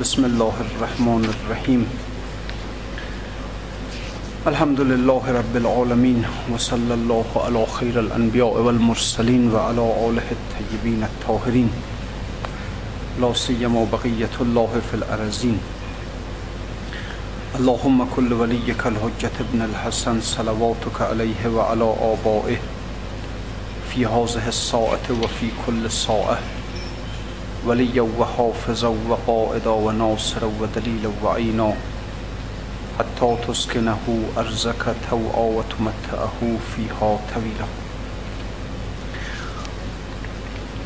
بسم الله الرحمن الرحیم. الحمد لله رب العالمين وصلى الله على خير الانبیاء والمرسلين وعلى آله الطيبين الطاهرين لا سيما بقية الله في الارضين اللهم كل وليك الحجة ابن الحسن صلواتك عليه وعلى آبائه. في هذه الساعة وفي كل ساعة. وليا وحافظا وقائدا وناصرا ودليلا وعينا حتى تسكنه ارزك توعا وتمتعه فيها طويلا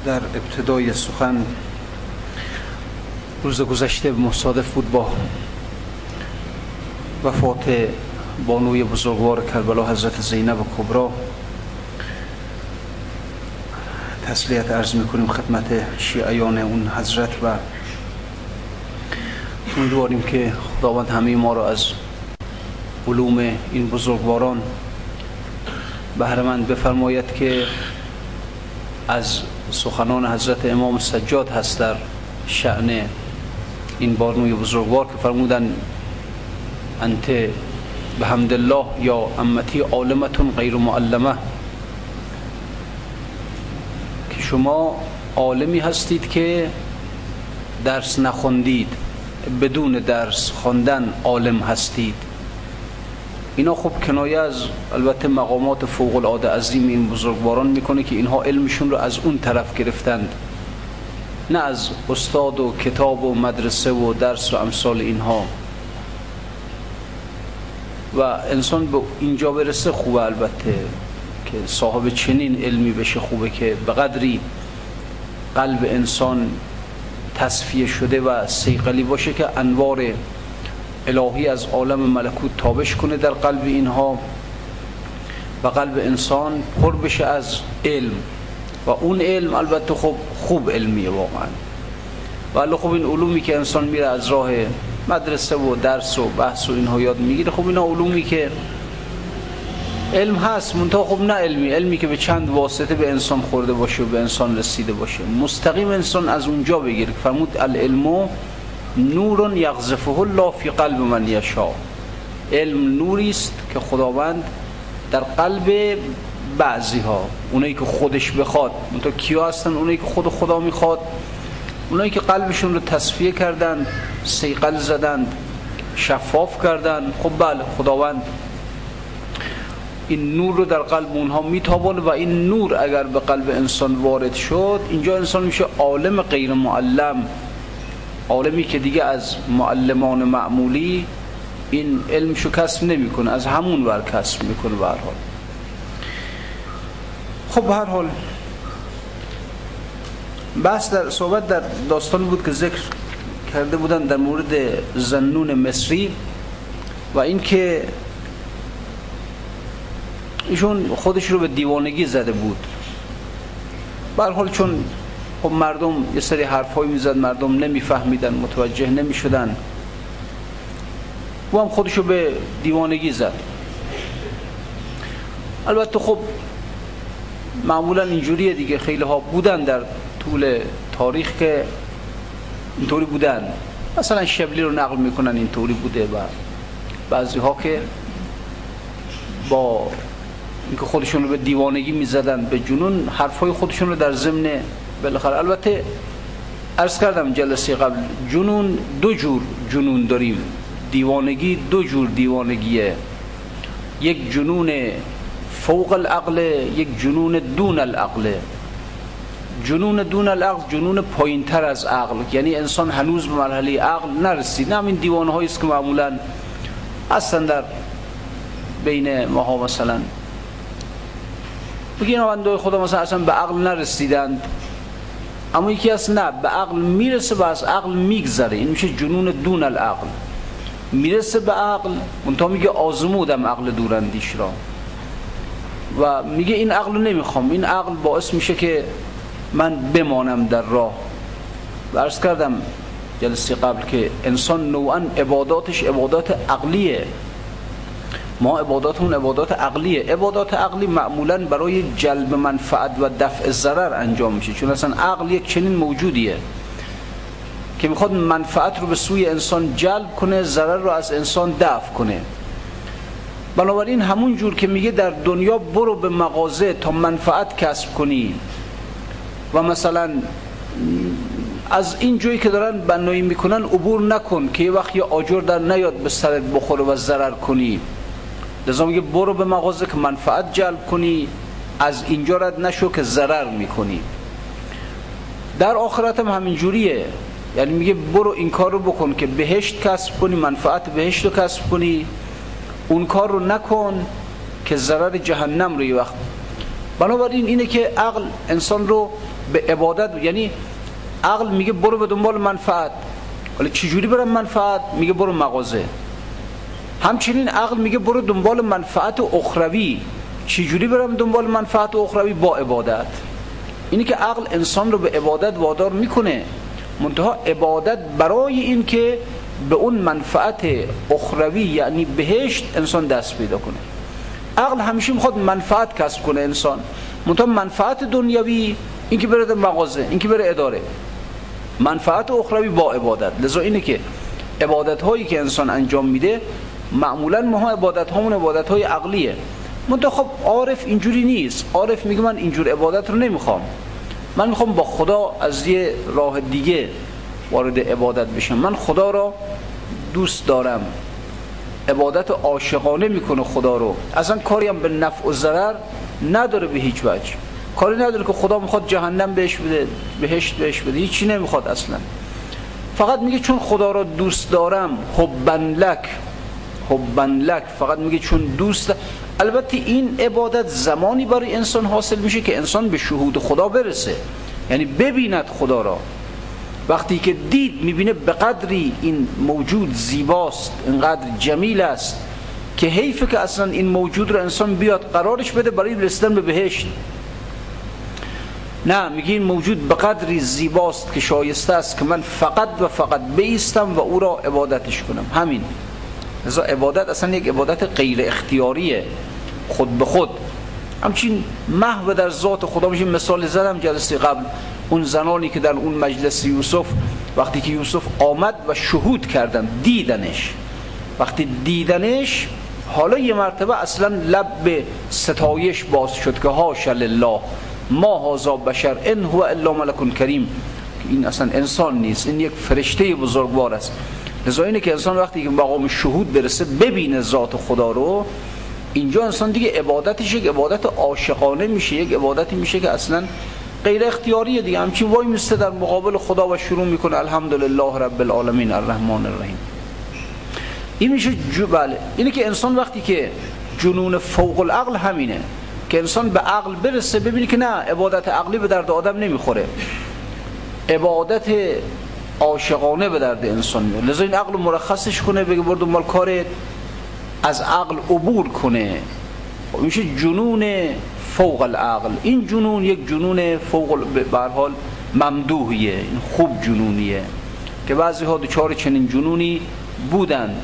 در ابتدای سخن روز گذشته مصادف بود با وفات بانوی بزرگوار کربلا حضرت زینب کبرا تسلیت عرض می‌کنیم خدمت شیعیان اون حضرت و امیدواریم که خداوند همه ما را از علوم این بزرگواران بهرمند بفرماید که از سخنان حضرت امام سجاد هست در شعن این بانوی بزرگوار که فرمودن انت به الله یا امتی عالمتون غیر معلمه شما عالمی هستید که درس نخوندید بدون درس خواندن عالم هستید. اینا خب کنایه از البته مقامات فوق العاده عظیم این بزرگواران می‌کنه که اینها علمشون رو از اون طرف گرفتند. نه از استاد و کتاب و مدرسه و درس و امثال اینها. و انسان به اینجا برسه خوبه البته. که صاحب چنین علمی بشه خوبه که به قدری قلب انسان تصفیه شده و سیقلی باشه که انوار الهی از عالم ملکوت تابش کنه در قلب اینها و قلب انسان پر بشه از علم. و اون علم البته خب خوب علمیه واقعا. ولی خب این علومی که انسان میره از راه مدرسه و درس و بحث و اینها یاد می‌گیره خب اینا علومی که علم هست منتها خب نه علمی. علمی که به چند واسطه به انسان خورده باشه و به انسان رسیده باشه. مستقیم انسان از اونجا بگیره. فرمود العلم نور یغزفه الله فی قلب من یشا علم نوری است که خداوند در قلب بعضی ها اونایی که خودش بخواد. منتها کیا هستن؟ اونایی که خود خدا می‌خواد. اونایی که قلبشون رو تصفیه کردن سیقل زدن شفاف کردن خب بله خداوند این نور رو در قلب اونها میتابونه و این نور اگر به قلب انسان وارد شد اینجا انسان میشه عالم غیر معلم. عالمی که دیگه از معلمان معمولی این علمشو کسب نمی‌کنه از همون ور کسب می‌کنه به هر حال. خب به هر حال بحث در صحبت در داستان بود که ذکر کرده بودن در مورد زنون مصری و اینکه ایشون خودش رو به دیوانگی زده بود. حال چون خب مردم یه سری حرفایی می‌زد مردم نمیفهمیدن متوجه نمی‌شدن. او هم خودش رو به دیوانگی زد. البته خب معمولا اینجوریه دیگه خیلی ها بودن در طول تاریخ که اینطوری بودن. مثلا شبلی رو نقل می‌کنن اینطوری بوده و بعضی ها که با اینکه خودشون رو به دیوانگی می‌زدن به جنون حرفای خودشون رو در ضمن بالاخره. البته عرض کردم جلسه قبل جنون دو جور جنون داریم. دیوانگی دو جور دیوانگیه. یک جنون فوق العقل یک جنون دون العقل. جنون دون العقل جنون پایینتر از عقل. یعنی انسان هنوز به مرحله عقل نرسید. نه همین دیوانه است که معمولا هستن در بین ماها مثلا بگی اینا بنده خدا مثلا اصلا به عقل نرسیدند اما یکی از نه به عقل می‌رسه و از عقل میگذره. این میشه جنون دون العقل. می‌رسه به عقل منتها میگه آزمودم عقل دوراندیش را. و میگه این عقل نمی‌خوام. این عقل باعث میشه که من بمانم در راه. و عرض کردم جلسه قبل که انسان نوعا عباداتش عبادات عقلیه. ما عباداتمون عبادات عقلیه. عبادات عقلی معمولا برای جلب منفعت و دفع ضرر انجام میشه. چون اصلا عقل یک چنین موجودیه که می‌خواد منفعت رو به سوی انسان جلب کنه ضرر رو از انسان دفع کنه. بنابراین همون جور که میگه در دنیا برو به مغازه تا منفعت کسب کنی. و مثلا از این جایی که دارن بنایی می‌کنن عبور نکن که یه وقت یه آجر در نیاد به سرت بخوره و ضرر کنی. لذا میگه برو به مغازه که منفعت جلب کنی از اینجا رد نشو که ضرر می‌کنی. در آخرت هم همین جوریه. یعنی میگه برو این کار رو بکن که بهشت کسب کنی منفعت بهشت رو کسب کنی. اون کار رو نکن که ضرر جهنم رو یه وقت. بنابراین اینه که عقل انسان رو به عبادت یعنی عقل میگه برو به دنبال منفعت. ولی چجوری برم منفعت؟ میگه برو مغازه. همچنین عقل میگه برو دنبال منفعت اخروی چجوری برم دنبال منفعت اخروی با عبادت اینی که عقل انسان رو به عبادت وادار می‌کنه منتها عبادت برای این که به اون منفعت اخروی یعنی بهشت انسان دست پیدا کنه عقل همیشه می‌خواد منفعت کسب کنه انسان منتها منفعت دنیوی این که بره مغازه این که بره اداره منفعت اخروی با عبادت لذا اینه که عبادت هایی که انسان انجام میده معمولا ما عبادت هامون عبادت های عقلیه. منتها خب عارف اینجوری نیست. عارف میگه من اینجور عبادت رو نمی‌خوام. من می‌خوام با خدا از یه راه دیگه وارد عبادت بشم. من خدا را دوست دارم. عبادت عاشقانه می‌کنه خدا رو. اصلا کاری هم به نفع و ضرر نداره به هیچ وجه. کاری نداره که خدا می‌خواد جهنم بهش بده بهشت بهش بده. هیچی نمی‌خواد اصلا. فقط میگه چون خدا را دوست دارم حبن لک. حبن لک. فقط میگه چون دوست. البته این عبادت زمانی برای انسان حاصل میشه که انسان به شهود خدا برسه. یعنی ببیند خدا را. وقتی که دید می‌بینه به قدری این موجود زیباست اینقدر جمیل است که حیفه که اصلا این موجود رو انسان بیاد قرارش بده برای رسیدن به بهشت. نه میگه این موجود به قدری زیباست که شایسته است که من فقط و فقط بیستم و او را عبادتش کنم. همین. لذا عبادت اصلا یک عبادت غیر اختیاریه. خود به خود. همچین محو در ذات خدا میشه. مثال زدم جلسه قبل. اون زنانی که در اون مجلس یوسف وقتی که یوسف آمد و شهود کردن دیدنش. وقتی دیدنش حالا یه مرتبه اصلا لب به ستایش باز شد که هاش لله. ما هازا بشر ان هو الا ملک کریم. این اصلا انسان نیست. این یک فرشته بزرگوار است. لذا اینه که انسان وقتی که مقام شهود برسه ببینه ذات خدا رو اینجا انسان دیگه عبادتش یک عبادت عاشقانه میشه یک عبادتی میشه که اصلا غیر اختیاریه دیگه. همچین وای میسته در مقابل خدا و شروع می‌کنه الحمدلله رب العالمین الرحمن الرحیم. این میشه بله. اینه که انسان وقتی که جنون فوق العقل همینه که انسان به عقل برسه ببینی که نه عبادت عقلی به درد آدم نمی‌خوره. عبادت عاشقانه به درد انسان میاد. لذا این عقل مرخصش کنه بگه برد مال کارت. از عقل عبور کنه. خب میشه جنون فوق العقل. این جنون یک جنون فوق به حال ممدوحیه. این خوب جنونیه. که بعضی ها دوچار چنین جنونی بودن.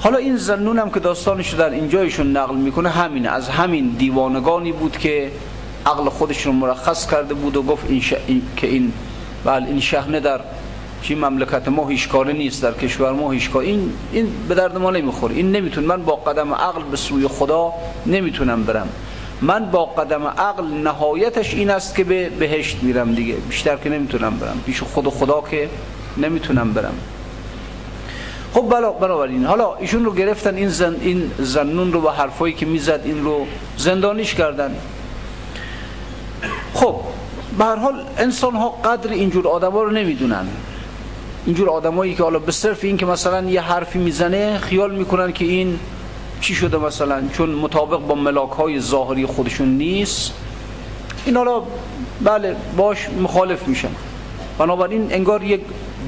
حالا این زنون هم که داستانش در اینجایشون نقل می‌کنه همینه. از همین دیوانگانی بود که عقل خودش رو مرخص کرده بود و گفت این, این... که این بله این شهنه در چی مملکت ما هیچ نیست در کشور ما هیچ این این به درد ما نمی‌خوره. این نمیتون من با قدم عقل به سوی خدا نمی‌تونم برم. من با قدم عقل نهایتش این است که به بهشت میرم دیگه. بیشتر که نمی‌تونم برم. پیش خود خدا که نمی‌تونم برم. خب بلا بنابراین حالا ایشون رو گرفتن این زن این زنون رو با حرفایی که می‌زد این رو زندانیش کردن. خب به هر حال انسان ها قدر اینجور آدما رو نمی‌دونن. اینجور آدمایی که حالا به صرف این که مثلا یه حرفی می‌زنه خیال می‌کنن که این چی شده مثلا؟ چون مطابق با ملاک های ظاهری خودشون نیست. این حالا بله باش مخالف میشن. بنابراین انگار یک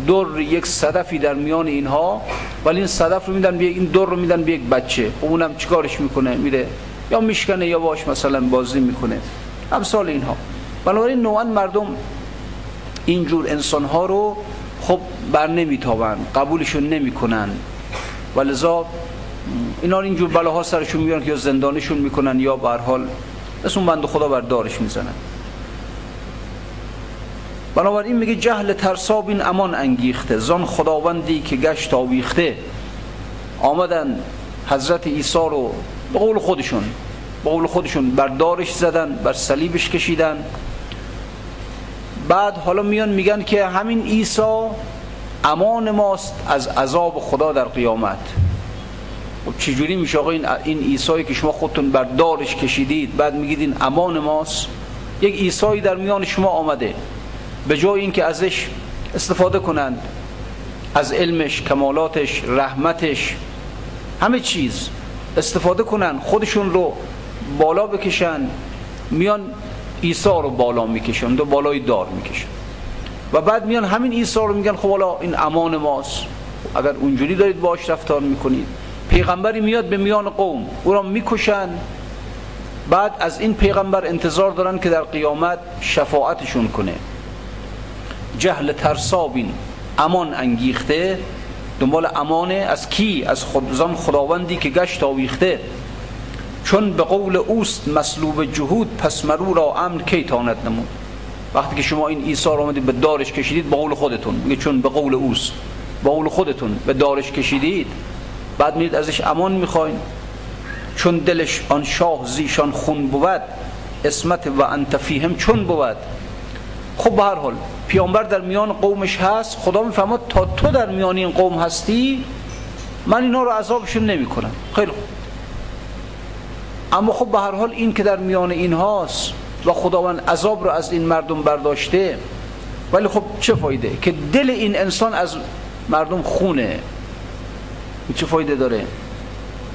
در یک صدفی در میان اینها ولی این صدف رو میدن به این در رو میدن به یک بچه. خب اونم چیکارش می‌کنه؟ میره یا میشکنه یا باش مثلا بازی می‌کنه. امثال اینها. بنابراین نوعا مردم اینجور انسان ها رو خب بر نمیتابن قبولشون نمی‌کنن. و لذا اینا اینجور بلاها سرشون میارن که یا زندانشون می‌کنن یا به حال اون بند خدا بر دارش می‌زنن. بنابراین میگه جهل ترساب این امان انگیخته. زان خداوندی که گشت آویخته. آمدن حضرت عیسی رو به قول خودشون به قول خودشون بر دارش زدن بر صلیبش کشیدن. بعد حالا میان میگن که همین عیسی امان ماست از عذاب خدا در قیامت. خب چجوری میشه آقا این این عیسی که شما خودتون بر دارش کشیدید بعد میگید این امان ماست؟ یک عیسی در میان شما آمده. به جای اینکه ازش استفاده کنند از علمش کمالاتش رحمتش همه چیز استفاده کنن خودشون رو بالا بکشن میان عیسی رو بالا می‌کشن و بالای دار می‌کشن. و بعد میان همین عیسی رو میگن خب حالا این امان ماست. اگر اونجوری دارید باش رفتار می‌کنید. پیغمبری میاد به میان قوم او را می‌کشن. بعد از این پیغمبر انتظار دارن که در قیامت شفاعتشون کنه. جهل ترسابین امان انگیخته. دنبال امانه از کی؟ از خودزان خداوندی که گشت آویخته. چون به قول اوست مسلوب جهود پس مرو را امن کی تاند نمود؟ وقتی که شما این عیسی رو آمدید به دارش کشیدید به قول خودتون میگه چون به قول اوست. به قول خودتون به دارش کشیدید بعد میرید ازش امان می‌خواین. چون دلش آن شاه زیشان خون بود اسمت و انت فیهم چون بود. خب به هر حال پیامبر در میان قومش هست. خدا می‌فهمد تا تو در میان این قوم هستی من اینا رو عذابشون نمی کنم خیلی خوب. اما خب به هر حال این که در میان این هاست و خداوند عذاب رو از این مردم برداشته ولی خب چه فایده؟ که دل این انسان از مردم خونه. چه فایده داره؟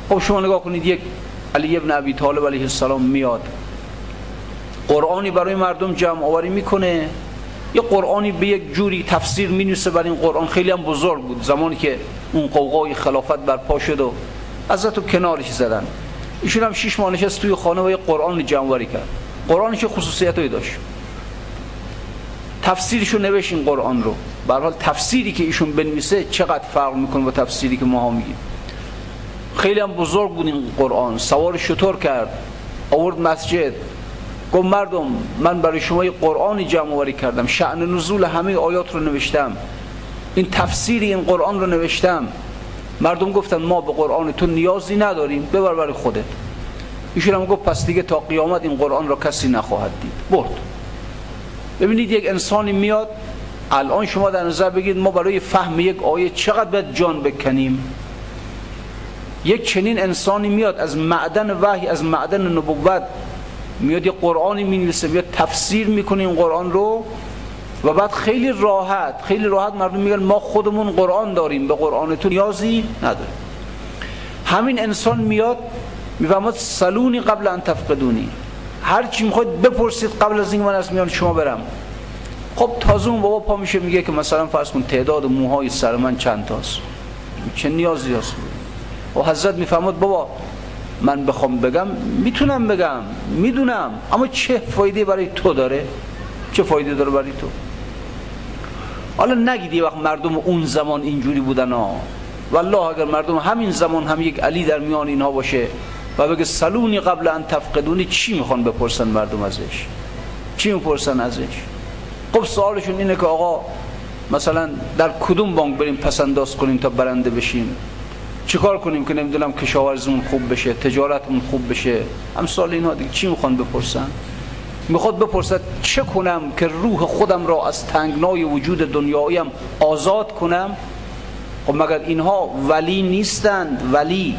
خب شما نگاه کنید یک علی ابن ابی طالب علیه السلام میاد. قرآنی برای مردم جمع آوری می‌کنه. یه قرآنی به یک جوری تفسیر می نویسه برای این قرآن. خیلی هم بزرگ بود زمانی که اون قوقای خلافت برپا شد و حضرت رو کنارش زدن. ایشون هم شیش ماه نشست توی خانه و یه قرآن جمعواری کرد. قرآنش خصوصیت هایی داشت. تفسیرشو نوشت این قرآن رو. حال تفسیری که ایشون بنویسه چقدر فرق می‌کنه با تفسیری که ما ها میگیم. خیلی هم بزرگ بود این قرآن. سوار شطور کرد؟ آورد مسجد. گفت مردم من برای شما یه قرآنی جمع آوری کردم. شعن نزول همه آیات رو نوشتم. این تفسیر این قرآن رو نوشتم. مردم گفتن ما به قرآن تو نیازی نداریم ببر برای خودت. ایشون هم گفت پس دیگه تا قیامت این قرآن را کسی نخواهد دید. برد. ببینید یک انسانی میاد الان شما در نظر بگید ما برای فهم یک آیه چقدر باید جان بکنیم؟ یک چنین انسانی میاد از معدن وحی از معدن نبوت میاد یه قرآنی می‌نویسه میاد تفسیر می‌کنه این قرآن رو و بعد خیلی راحت خیلی راحت مردم میگن ما خودمون قرآن داریم به قرآن تو نیازی نداریم. همین انسان میاد می‌فهمد سلونی قبل ان تفقدونی. هر چی می‌خواید بپرسید قبل از اینکه من از میان شما برم. خب تازه اون بابا پا میشه میگه که مثلا فرض کن تعداد موهای سر من چند تاست؟ چه نیازی هست؟ و حضرت می‌فهمد بابا من بخوام بگم می‌تونم بگم می‌دونم اما چه فایده برای تو داره؟ چه فایده داره برای تو؟ حالا نگید وقت مردم اون زمان اینجوری بودن ها. والله اگر مردم همین زمان هم یک علی در میان اینها باشه و بگه سلونی قبل ان تفقدونی چی می‌خوان بپرسن مردم ازش؟ چی می‌پرسن ازش؟ خب سوالشون اینه که آقا مثلا در کدوم بانک بریم پسنداز کنیم تا برنده بشیم؟ چیکار کنیم که نمی‌دونم کشاورزمون خوب بشه تجارتمون خوب بشه؟ امثال اینها دیگه. چی می‌خوان بپرسن؟ می‌خواد بپرسد چه کنم که روح خودم را از تنگنای وجود دنیایم آزاد کنم؟ خب مگر اینها ولی نیستند؟ ولی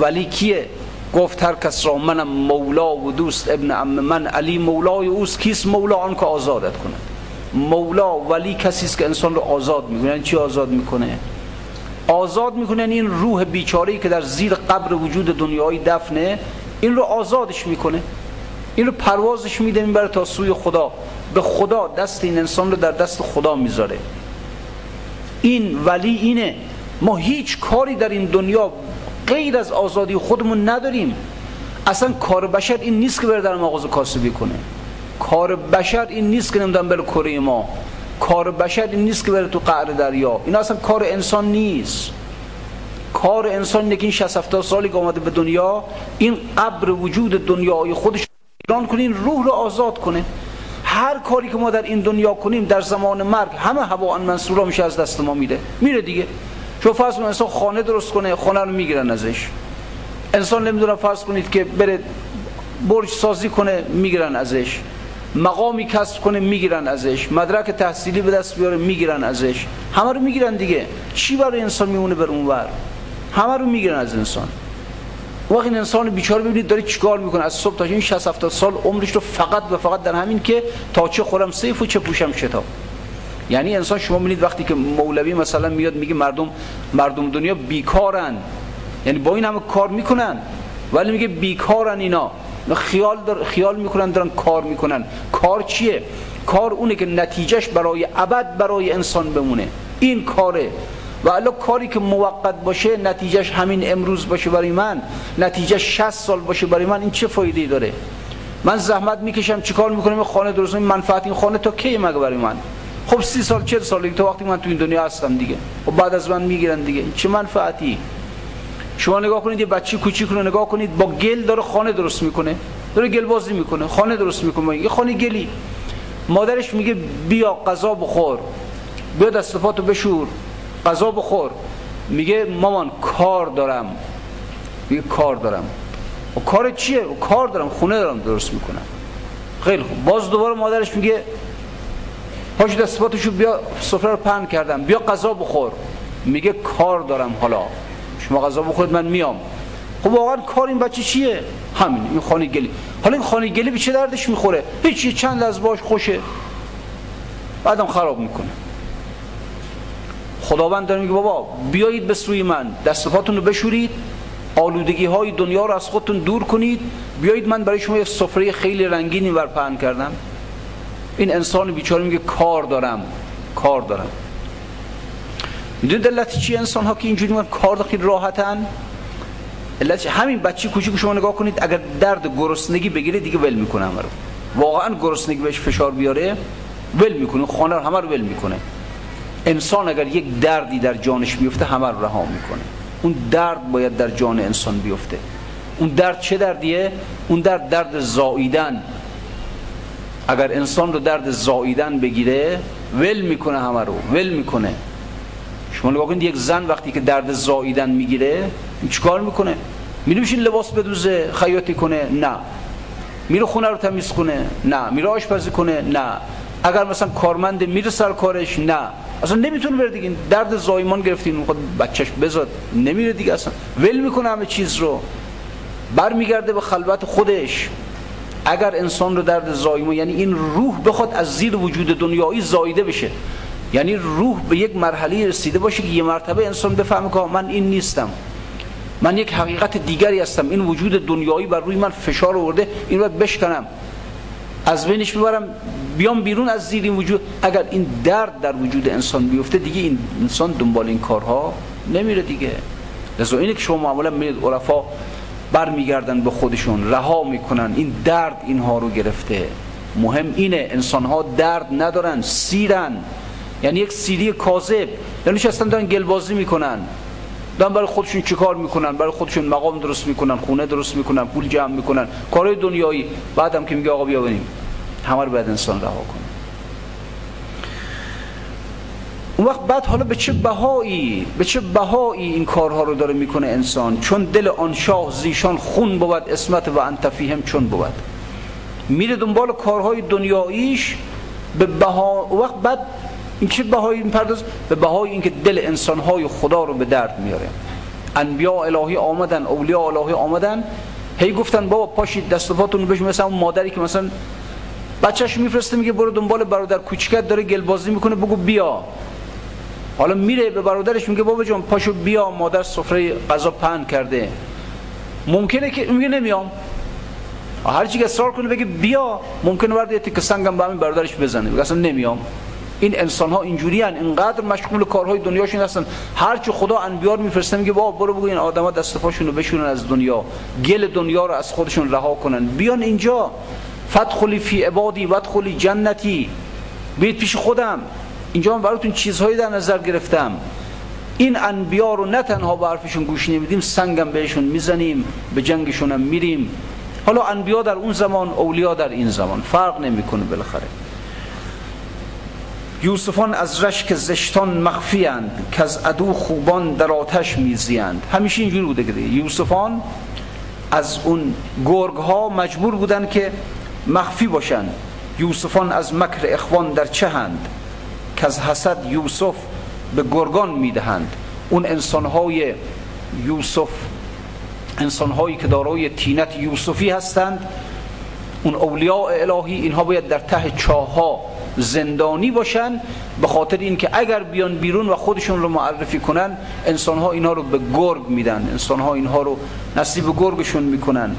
ولی کیه؟ گفت هر کس را منم مولا و دوست ابن ام من علی مولای اوست کیست مولا؟ آن که آزادت کند. مولا ولی کسی است که انسان رو آزاد می‌کنه یعنی چی آزاد می‌کنه؟ آزاد می‌کنه یعنی این روح بیچاره که در زیر قبر وجود دنیای دفنه این رو آزادش می‌کنه. این رو پروازش میده می‌بره تا سوی خدا. به خدا دست این انسان رو در دست خدا می‌ذاره. این ولی اینه. ما هیچ کاری در این دنیا غیر از آزادی خودمون نداریم. اصلا کار بشر این نیست که بره در مغازه کاسبی کنه. کار بشر این نیست که نمی‌دونم بره کره ما. کار بشر این نیست که بره تو قعر دریا. این اصلا کار انسان نیست. کار انسان اینه که این 60 70 سالی که آمده به دنیا این قبر وجود دنیای خودش ایران کنه این روح رو آزاد کنه هر کاری که ما در این دنیا کنیم در زمان مرگ همه هوا منصورا میشه از دست ما میره. میره دیگه. شو فرض کنید انسان خانه درست کنه خانه رو می‌گیرن ازش. انسان نمی‌دونم فرض کنید که بره برج سازی کنه می‌گیرن ازش. مقامی کسب کنه می‌گیرن ازش. مدرک تحصیلی به دست بیاره می‌گیرن ازش. همه رو می‌گیرن دیگه. چی برای انسان میمونه بر اونور همه رو می‌گیرن از انسان. وقتی انسان بیچاره ببینید داره چیکار می‌کنه؟ از صبح تا این 60 70 سال عمرش رو فقط و فقط در همین که تا چه خورم سیف و چه پوشم شتاب. یعنی انسان شما می‌بینید وقتی که مولوی مثلا میاد میگه مردم مردم دنیا بیکارن. یعنی با این همه کار می‌کنن ولی میگه بیکارن اینا. خیال در خیال می‌کنن دارن کار می‌کنن. کار چیه؟ کار اونه که نتیجهش برای ابد برای انسان بمونه. این کاره. و الا کاری که موقت باشه نتیجهش همین امروز باشه برای من نتیجه 60 سال باشه برای من این چه فایده داره؟ من زحمت می‌کشم چیکار می‌کنم؟ خانه درست منفعت این خانه تا کی مگه برای من؟ خب سی سال چه سال تا وقتی من تو این دنیا هستم دیگه. خب بعد از من می‌گیرن دیگه. چه منفعتی؟ شما نگاه کنید یه بچه کوچیک رو نگاه کنید با گل داره خانه درست می‌کنه. داره گل بازی می‌کنه خانه درست می‌کنه. یه خانه گلی. مادرش میگه بیا غذا بخور. بیا دست بشور. غذا بخور. میگه مامان کار دارم. میگه کار دارم. و کار چیه؟ و کار دارم خونه دارم درست می‌کنم. خیلی خوب. باز دوباره مادرش میگه پاش دست پاتشو بیا سفره رو پهن کردم. بیا غذا بخور. میگه کار دارم حالا. شما غذا بخورید من میام. خب واقعا کار این بچه چیه؟ همین این خانه گلی. حالا این خانه گلی به چه دردش می‌خوره؟ هیچی چند از باش خوشه. بعدم خراب می‌کنه. خداوند داره میگه بابا بیایید به سوی من دست رو بشورید آلودگی های دنیا رو از خودتون دور کنید بیایید من برای شما یک سفره خیلی رنگینی برپهن کردم. این انسان بیچاره میگه کار دارم کار دارم. می‌دونید علت چی انسان ها که اینجوری میگن کار خیلی راحتن؟ علت همین بچه کوچیک شما نگاه کنید اگر درد گرسنگی بگیره دیگه ول می‌کنه همه رو. واقعا گرسنگی بهش فشار بیاره ول می‌کنه خانه رو همه رو ول می‌کنه. انسان اگر یک دردی در جانش بیفته همه رو رها می‌کنه. اون درد باید در جان انسان بیفته. اون درد چه دردیه؟ اون درد درد زاییدن اگر انسان رو درد زاییدن بگیره ول می‌کنه همه رو ول می‌کنه. شما نگاه کنید یک زن وقتی که درد زاییدن می‌گیره چیکار می‌کنه؟ میره لباس بدوزه خیاطی کنه؟ نه. میره خونه رو تمیز کنه؟ نه. میره آشپزی کنه؟ نه. اگر مثلا کارمند میره سر کارش؟ نه. اصلا نمی‌تونه بره دیگه. درد زایمان گرفتین خود بچهش بزاد نمیره دیگه اصلا. ول می‌کنه همه چیز رو. برمیگرده به خلوت خودش. اگر انسان رو درد زایمان یعنی این روح بخواد از زیر وجود دنیایی زایده بشه. یعنی روح به یک مرحله رسیده باشه که یه مرتبه انسان بفهمه که من این نیستم. من یک حقیقت دیگری هستم. این وجود دنیایی بر روی من فشار آورده. این رو بشکنم. از بینش ببرم بیام بیرون از زیر این وجود. اگر این درد در وجود انسان بیفته دیگه این انسان دنبال این کارها نمیره دیگه. لذا اینه که شما معمولا میرید عرفا برمیگردن به خودشون رها می‌کنن. این درد اینها رو گرفته. مهم اینه انسان ها درد ندارن سیرن. یعنی یک سیری کاذب. یعنی نشستن دارن گلبازی می‌کنن. دارن برای خودشون چیکار می‌کنن؟ برای خودشون مقام درست می‌کنن خونه درست می‌کنن پول جمع می‌کنن. کارهای دنیایی. بعدم که میگه آقا بیا بریم. همه رو باید انسان رها کنه. اون وقت بعد حالا به چه بهایی به چه بهایی این کارها رو داره می‌کنه انسان؟ چون دل آن شاه زیشان خون بود اسمت و انتفیهم چون بود. میره دنبال کارهای دنیاییش به بها وقت بعد این چه بهایی پرداز؟ به بهای اینکه دل انسانهای خدا رو به درد میاره. انبیاء الهی آمدن اولیاء الهی آمدن. هی گفتن بابا پاشید دست و پاتون مثلا اون مادری که مثلا بچهش میفرسته میگه برو دنبال برادر کوچیکت داره گلبازی می‌کنه بگو بیا. حالا میره به برادرش میگه بابا جان پاشو بیا مادر سفره غذا پهن کرده. ممکنه که میگه نمیام. هر چی که اصرار کنه بگه بیا. ممکنه ورد یه تیکه سنگم به همین برادرش بزنه. بگه اصلا نمیام. این انسان ها اینجوری هن. اینقدر مشغول کارهای دنیاشون هستن. هرچی خدا انبیار میفرسته میگه بابا برو بگو این آدما دست رو بشونن از دنیا. گل دنیا رو از خودشون رها کنن. بیان اینجا. فتخلی فی عبادی ودخلی جنتی. بیت پیش خودم. اینجا من براتون چیزهایی در نظر گرفتم. این انبیا رو نه تنها به حرفشون گوش نمیدیم سنگم بهشون می‌زنیم به جنگشون هم میریم. حالا انبیا در اون زمان اولیا در این زمان. فرق نمی‌کنه بالاخره. یوسفان از رشک زشتان مخفیند که از عدو خوبان در آتش میزیند همیشه اینجوری بوده که یوسفان از اون گرگ ها مجبور بودن که مخفی باشن. یوسفان از مکر اخوان در چه هند؟ که از حسد یوسف به گرگان می‌دهند. اون انسانهای یوسف انسانهایی که دارای تینت یوسفی هستند اون اولیاء الهی اینها باید در ته چاه زندانی باشن به خاطر اینکه اگر بیان بیرون و خودشون رو معرفی کنن انسانها اینها رو به گرگ میدن. انسانها اینها رو نصیب گرگشون می‌کنن.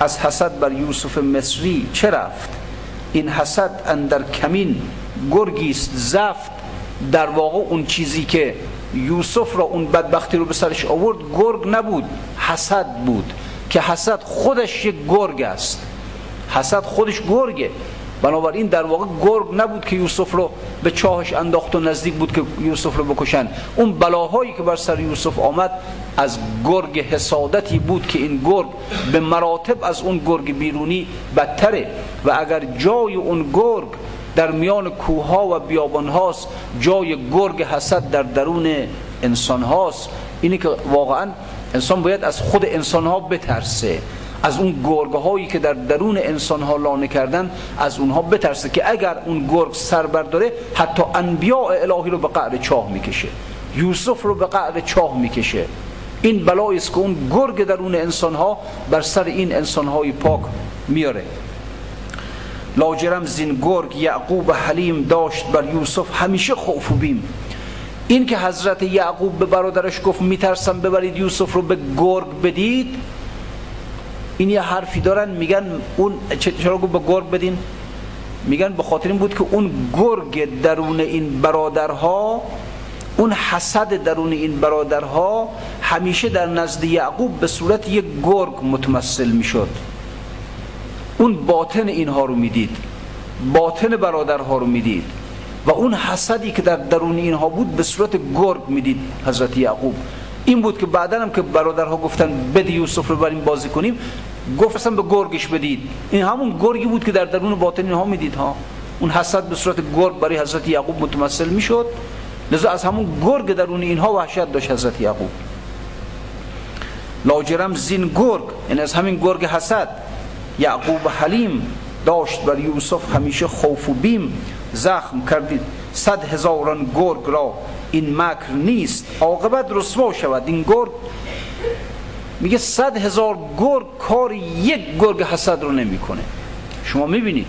از حسد بر یوسف مصری چه رفت؟ این حسد اندر کمین گرگیست زفت در واقع اون چیزی که یوسف را اون بدبختی رو به سرش آورد گرگ نبود حسد بود. که حسد خودش یک گرگ است. حسد خودش گرگه. بنابراین در واقع گرگ نبود که یوسف رو به چاهش انداخت و نزدیک بود که یوسف رو بکشن. اون بلاهایی که بر سر یوسف آمد از گرگ حسادتی بود که این گرگ به مراتب از اون گرگ بیرونی بدتره و اگر جای اون گرگ در میان کوها و بیابان هاست جای گرگ حسد در درون انسان هاست اینی که واقعا انسان باید از خود انسان ها بترسه. از اون گرگ هایی که در درون انسان ها لانه کردن از اونها بترسه که اگر اون گرگ سر برداره حتی انبیاء الهی رو به قعر چاه می‌کشه. یوسف رو به قعر چاه می‌کشه. این بلایی است که اون گرگ درون انسان ها بر سر این انسان های پاک میاره لاجرم زین گرگ یعقوب حلیم داشت بر یوسف همیشه خوف و بیم. این که حضرت یعقوب به برادرش گفت میترسم ببرید یوسف رو به گرگ بدید این یه حرفی دارن میگن اون چرا گفت به گرگ بدین؟ میگن به خاطر این بود که اون گرگ درون این برادرها اون حسد درون این برادرها همیشه در نزد یعقوب به صورت یک گرگ متمثل می‌شد. اون باطن اینها رو می‌دید باطن برادرها رو می‌دید و اون حسدی که در درون اینها بود به صورت گرگ می‌دید حضرت یعقوب. این بود که بعدا هم که برادرها گفتن بده یوسف رو بریم بازی کنیم گفتن به گرگش بدید. این همون گرگی بود که در درون باطن اینها می‌دید ها. اون حسد به صورت گرگ برای حضرت یعقوب متمثل می‌شد. لذا از همون گرگ درون اینها وحشت داشت حضرت یعقوب. لاجرم زین گرگ این از همین گرگ حسد یعقوب حلیم داشت بر یوسف همیشه خوف و بیم زخم کردید. صد هزاران گرگ را این مکر نیست. عاقبت رسوا شود. این گرگ میگه صد هزار گرگ کار یک گرگ حسد رو نمی‌کنه. شما می‌بینید؟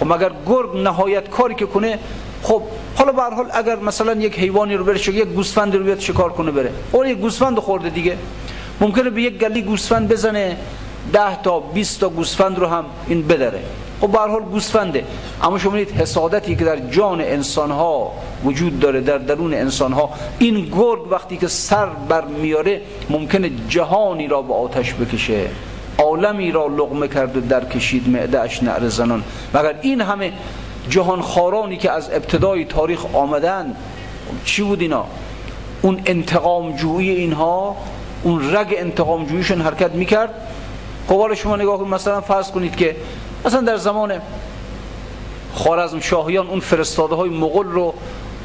خب مگر گرگ نهایت کاری که کنه خب حالا به حال اگر مثلا یک حیوانی رو بره یک گوسفند رو بیاد شکار کنه بره. اون یک گوسفند خورده دیگه. ممکنه به یک گلی گوسفند بزنه ده تا 20 تا گوسفند رو هم این بدره. خب به حال گوسفنده. اما شما می‌دید حسادتی که در جان انسان ها وجود داره در درون انسان ها این گرگ وقتی که سر بر میاره ممکنه جهانی را به آتش بکشه عالمی را لغمه کرد و در کشید معده اش نعر زنان. مگر این همه جهان خارانی که از ابتدای تاریخ آمدن چی بود اینا؟ اون انتقام جویی اینها اون رگ انتقام جوییشون حرکت می‌کرد. خب شما نگاه کنید مثلا فرض کنید که مثلا در زمان خارزم شاهیان اون فرستاده های مغل رو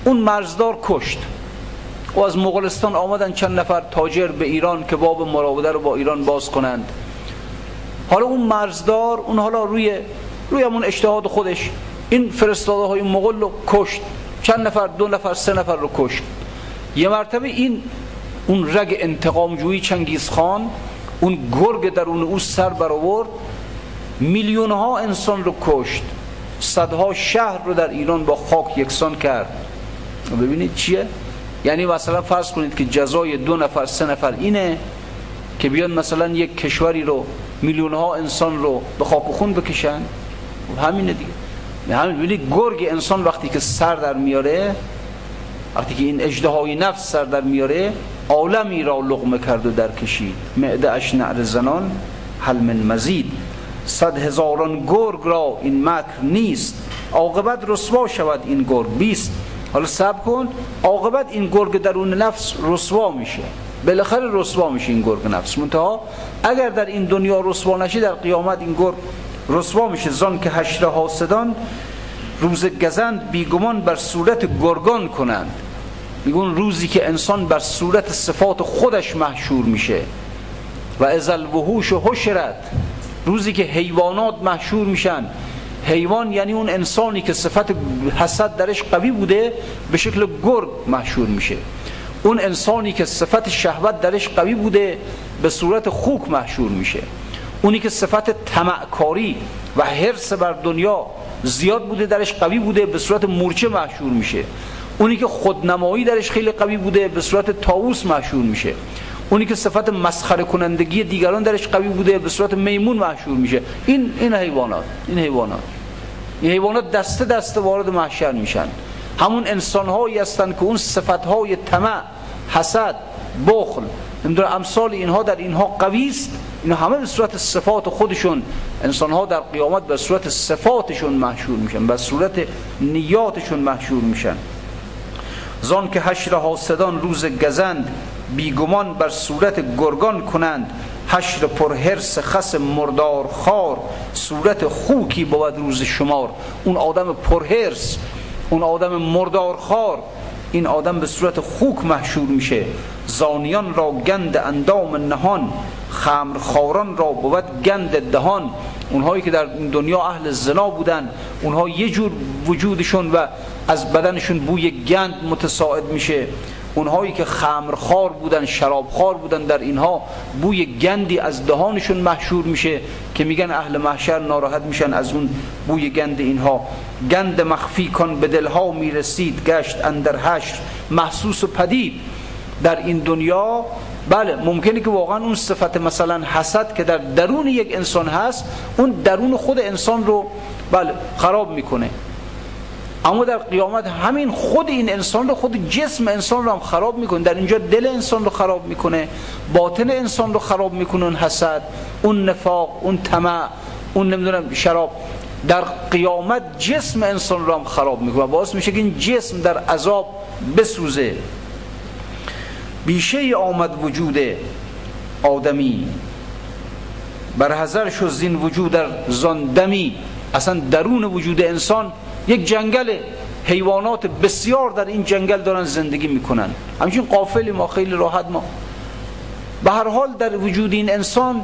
اون مرزدار کشت. و از مغولستان آمدن چند نفر تاجر به ایران که باب مراوده رو با ایران باز کنند. حالا اون مرزدار اون حالا روی روی همون اجتهاد خودش این فرستاده های مغل رو کشت. چند نفر دو نفر سه نفر رو کشت. یه مرتبه این اون رگ انتقام جویی چنگیز خان اون گرگ درون او سر برآورد. میلیون ها انسان رو کشت. صدها شهر رو در ایران با خاک یکسان کرد. ببینید چیه؟ یعنی مثلا فرض کنید که جزای دو نفر سه نفر اینه که بیان مثلا یک کشوری رو میلیون ها انسان رو به خاک و خون بکشن. همینه دیگه. همین ببینید گرگ انسان وقتی که سر در میاره وقتی که این اجدهای نفس سر در میاره عالمی را لغمه کرد و در کشید. معده اش نعر زنان حل مزید. صد هزاران گرگ را این مکر نیست. عاقبت رسوا شود این گرگ. بیست. حالا سب کن عاقبت این گرگ درون نفس رسوا میشه. بالاخره رسوا میشه این گرگ نفس. منتها اگر در این دنیا رسوا نشه در قیامت این گرگ رسوا میشه. زان که حشر حاسدان روز گزند بیگمان بر صورت گرگان کنند. میگون روزی که انسان بر صورت صفات خودش محشور میشه. و ازل وحوش و حشرت روزی که حیوانات محشور میشن. حیوان یعنی اون انسانی که صفت حسد درش قوی بوده به شکل گرگ محشور میشه. اون انسانی که صفت شهوت درش قوی بوده به صورت خوک محشور میشه. اونی که صفت تمعکاری و حرس بر دنیا زیاد بوده درش قوی بوده به صورت مورچه محشور میشه. اونی که خودنمایی درش خیلی قوی بوده به صورت تاووس محشور میشه. اونی که صفت مسخره کنندگی دیگران درش قوی بوده به صورت میمون محشور میشه. این این حیوانات این حیوانات. این حیوانات دسته دسته وارد محشر میشن. همون انسان هایی هستند که اون صفت های طمع حسد بخل نمی‌دونم امثال اینها در اینها قوی است. اینا همه به صورت صفات خودشون انسان ها در قیامت به صورت صفاتشون محشور میشن به صورت نیاتشون محشور میشن. زان که حشر حاسدان روز گزند بیگمان بر صورت گرگان کنند. حشر پرهرس خس مردار خار. صورت خوکی بود روز شمار. اون آدم پرهرس اون آدم مردار خار. این آدم به صورت خوک محشور میشه. زانیان را گند اندام نهان. خمرخاران را بود گند دهان. اونهایی که در دنیا اهل زنا بودن اونها یه جور وجودشون و از بدنشون بوی گند متساعد میشه. اونهایی که خمرخوار بودن شرابخوار بودن در اینها بوی گندی از دهانشون محشور میشه که میگن اهل محشر ناراحت میشن از اون بوی گند اینها. گند مخفی کن به دلها می‌رسید گشت اندر حشر محسوس و پدید. در این دنیا بله ممکنه که واقعا اون صفت مثلا حسد که در درون یک انسان هست اون درون خود انسان رو بله خراب می‌کنه. اما در قیامت همین خود این انسان رو خود جسم انسان رو هم خراب می‌کنه. در اینجا دل انسان رو خراب می‌کنه باطن انسان رو خراب می‌کنه اون حسد اون نفاق اون طمع اون نمی‌دونم شراب. در قیامت جسم انسان رو هم خراب می‌کنه باعث میشه که این جسم در عذاب بسوزه. بیشه آمد وجود آدمی. بر حضر شد زین وجود در زاندمی اصلا درون وجود انسان یک جنگل حیوانات بسیار در این جنگل دارن زندگی می‌کنن. همچین قافل ما خیلی راحت ما. به هر حال در وجود این انسان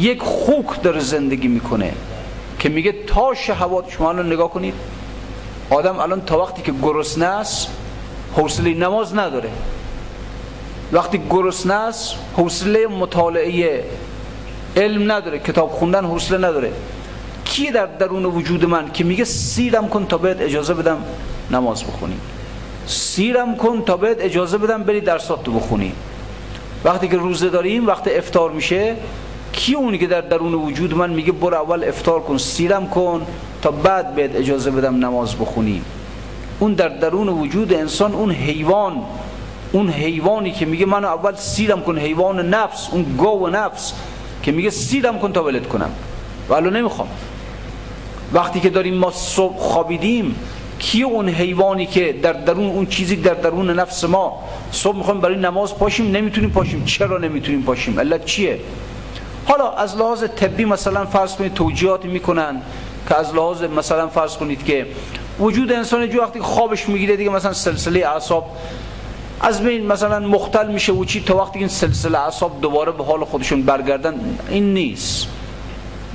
یک خوک داره زندگی می‌کنه که میگه تا شهوات شما الان نگاه کنید. آدم الان تا وقتی که گرسنه است حوصله نماز نداره. وقتی گرسنه است حوصله مطالعه علم نداره کتاب خوندن حوصله نداره. کی در درون وجود من که میگه سیرم کن تا بهت اجازه بدم نماز بخونی. سیرم کن تا بهت اجازه بدم بری درسات تو بخونی. وقتی که روزه داریم وقتی افتار میشه کی اونی که در درون وجود من میگه برو اول افتار کن سیرم کن تا بعد بهت اجازه بدم نماز بخونی. اون در درون وجود انسان اون حیوان اون حیوانی که میگه منو اول سیرم کن حیوان نفس اون گاو نفس که میگه سیرم کن تا ولد کنم. ولو نمی‌خوام. وقتی که داریم ما صبح خوابیدیم کی اون حیوانی که در درون اون چیزی در درون نفس ما؟ صبح می‌خوایم برای نماز پاشیم نمی‌تونیم پاشیم. چرا نمی‌تونیم پاشیم؟ علت چیه؟ حالا از لحاظ طبی مثلا فرض کنید توجیهاتی می‌کنن که از لحاظ مثلا فرض کنید که وجود انسان جو وقتی خوابش می‌گیره دیگه مثلا سلسله اعصاب از بین مثلا مختل میشه و چی تا وقتی این سلسله اعصاب دوباره به حال خودشون برگردن این نیست.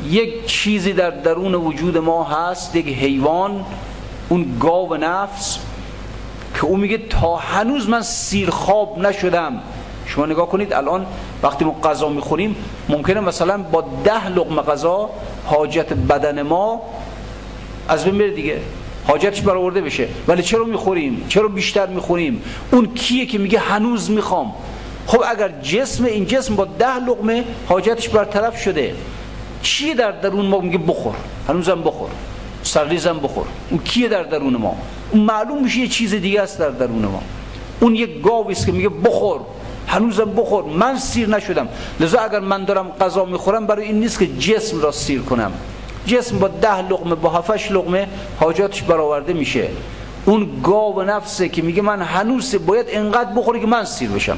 یک چیزی در درون وجود ما هست یک حیوان اون گاو نفس که او میگه تا هنوز من سیرخواب نشدم. شما نگاه کنید الان وقتی ما غذا می‌خوریم ممکنه مثلا با ده لقمه غذا حاجت بدن ما از بین بره دیگه. حاجتش برآورده بشه. ولی چرا می‌خوریم؟ چرا بیشتر می‌خوریم؟ اون کیه که میگه هنوز می‌خوام؟ خب اگر جسم این جسم با ده لقمه حاجتش برطرف شده. چیه در درون ما میگه بخور؟ هنوزم بخور. سرریزم بخور. اون کیه در درون ما؟ اون معلوم میشه یه چیز دیگه است در درون ما. اون یک گاوی است که میگه بخور. هنوزم بخور. من سیر نشدم. لذا اگر من دارم غذا می‌خورم برای این نیست که جسم را سیر کنم. جسم با ده لقمه با هفتش لقمه حاجاتش برآورده میشه. اون گاو نفسه که میگه من هنوز باید انقدر بخوری که من سیر بشم.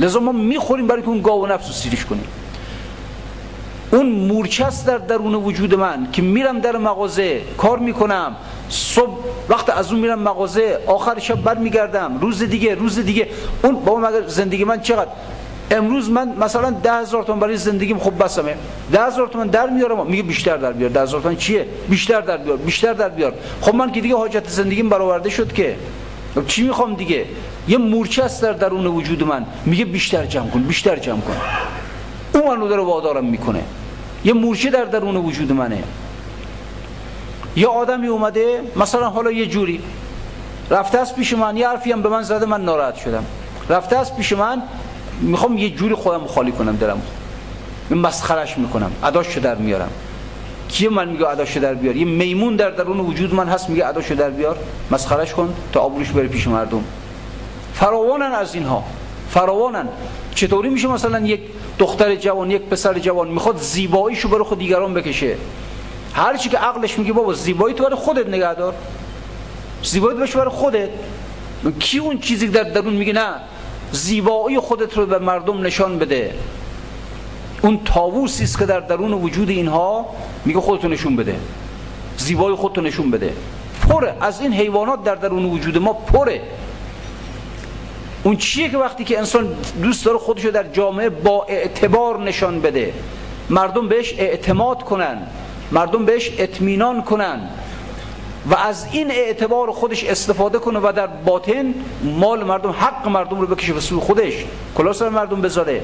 لذا ما می‌خوریم برای که اون گاو نفس رو سیرش کنیم. اون است در درون وجود من که میرم در مغازه کار می‌کنم. صبح وقت از اون میرم مغازه آخر شب بر میگردم روز دیگه روز دیگه. اون بابا مگر زندگی من چقدر؟ امروز من مثلا ده هزار تومن برای زندگیم خوب بسمه. ده هزار تومن در میارم. میگه بیشتر در بیار. ده هزار تومن چیه؟ بیشتر در بیار. بیشتر در بیار. خب من که دیگه حاجت زندگیم برآورده شد که. خب چی می‌خوام دیگه؟ یه مورچه است در درون وجود من. میگه بیشتر جمع کن بیشتر جمع کن. اون منو داره وادارم می‌کنه. یه مورچه در درون وجود منه. یه آدمی اومده مثلا حالا یه جوری. رفته است پیش من یه حرفی هم به من زده من ناراحت شدم. رفته است پیش من می‌خوام یه جوری خودم خالی کنم دلم. مسخرش می‌کنم اداشو در میارم. کیه من میگه اداشو در بیار؟ یه میمون در درون وجود من هست میگه اداشو در بیار. مسخرش کن تا آبروش بره پیش مردم. فراوانن از اینها. فراوانن. چطوری میشه مثلا یک دختر جوان یک پسر جوان می‌خواد زیباییشو برای خود دیگران بکشه. هر چی که عقلش میگه بابا زیبایی تو برای خودت نگه دار. زیبایی تو برای خودت. کی اون چیزی در درون میگه؟ نه. زیبایی خودت رو به مردم نشان بده. اون تاووسی است که در درون وجود اینها میگه خودتو نشون بده. زیبایی خودتو نشون بده. پره. از این حیوانات در درون وجود ما پره. اون چیه که وقتی که انسان دوست داره خودشو در جامعه با اعتبار نشان بده؟ مردم بهش اعتماد کنن. مردم بهش اطمینان کنن. و از این اعتبار خودش استفاده کنه و در باطن مال مردم حق مردم رو بکشه به سوی خودش. کلاس مردم بذاره.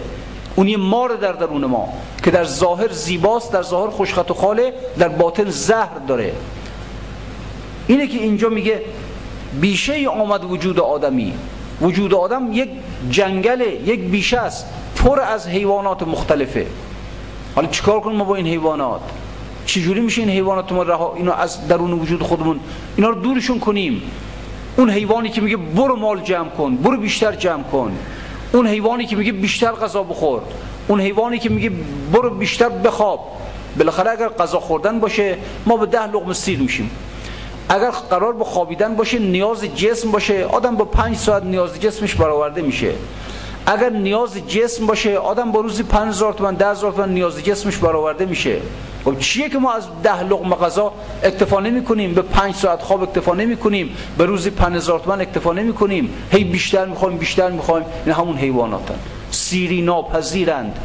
اون یه مار در درون ما که در ظاهر زیباست در ظاهر خوشخط و خاله در باطن زهر داره. اینه که اینجا میگه بیشه آمد وجود آدمی. وجود آدم یک جنگله یک بیشه است پر از حیوانات مختلفه. حالا چیکار کنیم ما با این حیوانات؟ چجوری میشه این حیوانات ما رها اینو از درون وجود خودمون اینا رو دورشون کنیم؟ اون حیوانی که میگه برو مال جمع کن برو بیشتر جمع کن. اون حیوانی که میگه بیشتر غذا بخور. اون حیوانی که میگه برو بیشتر بخواب. بالاخره اگر غذا خوردن باشه ما به ده لقمه سیر میشیم. اگر قرار به خوابیدن باشه نیاز جسم باشه. آدم با پنج ساعت نیاز جسمش برآورده میشه. اگر نیاز جسم باشه آدم با روزی 5000 تومان 10000 تومان نیاز جسمش برآورده میشه. خب چیه که ما از ده لقمه غذا اکتفا نمی کنیم به پنج ساعت خواب اکتفا نمی کنیم به روزی 5000 تومان اکتفا نمی کنیم هی بیشتر می‌خوایم بیشتر می‌خوایم. این همون حیواناتن. سیری ناپذیرند.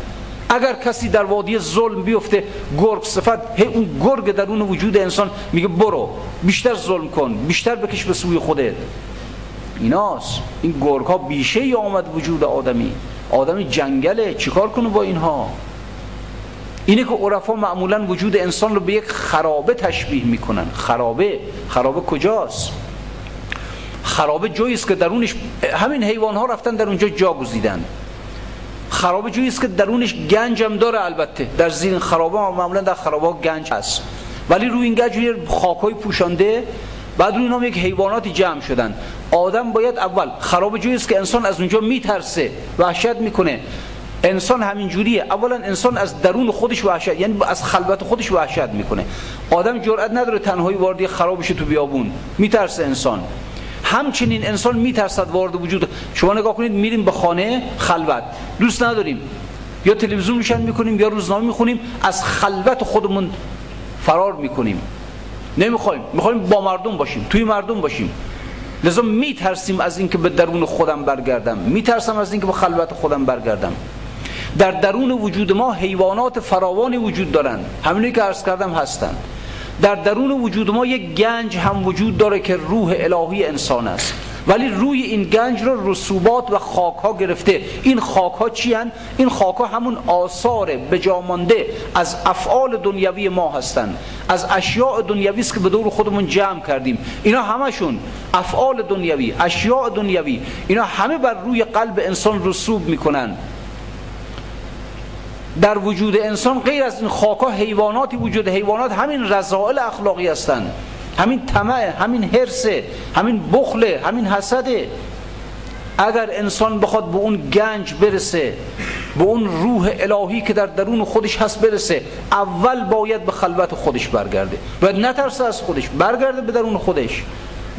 اگر کسی در وادی ظلم بیفته گرگ صفت هی اون گرگ درون وجود انسان میگه برو بیشتر ظلم کن بیشتر بکش به سوی خودت. ایناست. این گرگ ها بیشه ای آمد وجود آدمی. آدمی جنگله چیکار کنه با اینها؟ اینه که عرفا معمولا وجود انسان رو به یک خرابه تشبیه می‌کنن. خرابه. خرابه کجاست؟ خرابه جایی است که درونش همین حیوان ها رفتن در اونجا جا گزیدن. خرابه جایی است که درونش گنج هم داره البته. در زیر خرابه معمولا در خرابه گنج هست. ولی روی این گنج خاکای پوشانده بعد روی نام یک حیواناتی جمع شدن. آدم باید اول خراب جویی است که انسان از اونجا میترسه وحشت می‌کنه. انسان همین جوریه. اولا انسان از درون خودش وحشت یعنی از خلوت خودش وحشت می‌کنه. آدم جرئت نداره تنهایی وارد خراب بشه تو بیابون. میترسه انسان. همچنین انسان میترسد وارد وجود. شما نگاه کنید میریم به خانه خلوت. دوست نداریم. یا تلویزیون روشن می‌کنیم یا روزنامه می‌خونیم از خلوت خودمون فرار می‌کنیم. نمی‌خوایم. می‌خوایم با مردم باشیم توی مردم باشیم. لذا میترسیم از اینکه به درون خودم برگردم. میترسم از اینکه به خلوت خودم برگردم. در درون وجود ما حیوانات فراوانی وجود دارند. همینی که عرض کردم هستند. در درون وجود ما یک گنج هم وجود داره که روح الهی انسان است. ولی روی این گنج رو رسوبات و خاک ها گرفته. این خاک ها چی هن؟ این خاک ها همون آثار بجامانده از افعال دنیوی ما هستند از اشیاء دنیوی است که به دور خودمون جمع کردیم. اینا همشون افعال دنیوی اشیاء دنیوی. اینا همه بر روی قلب انسان رسوب می‌کنن. در وجود انسان غیر از این خاکا حیواناتی وجود حیوانات همین رضائل اخلاقی هستند همین طمع همین حرسه همین بخله همین حسده اگر انسان بخواد به اون گنج برسه به اون روح الهی که در درون خودش هست برسه اول باید به خلوت خودش برگرده. و نترسه از خودش برگرده به درون خودش.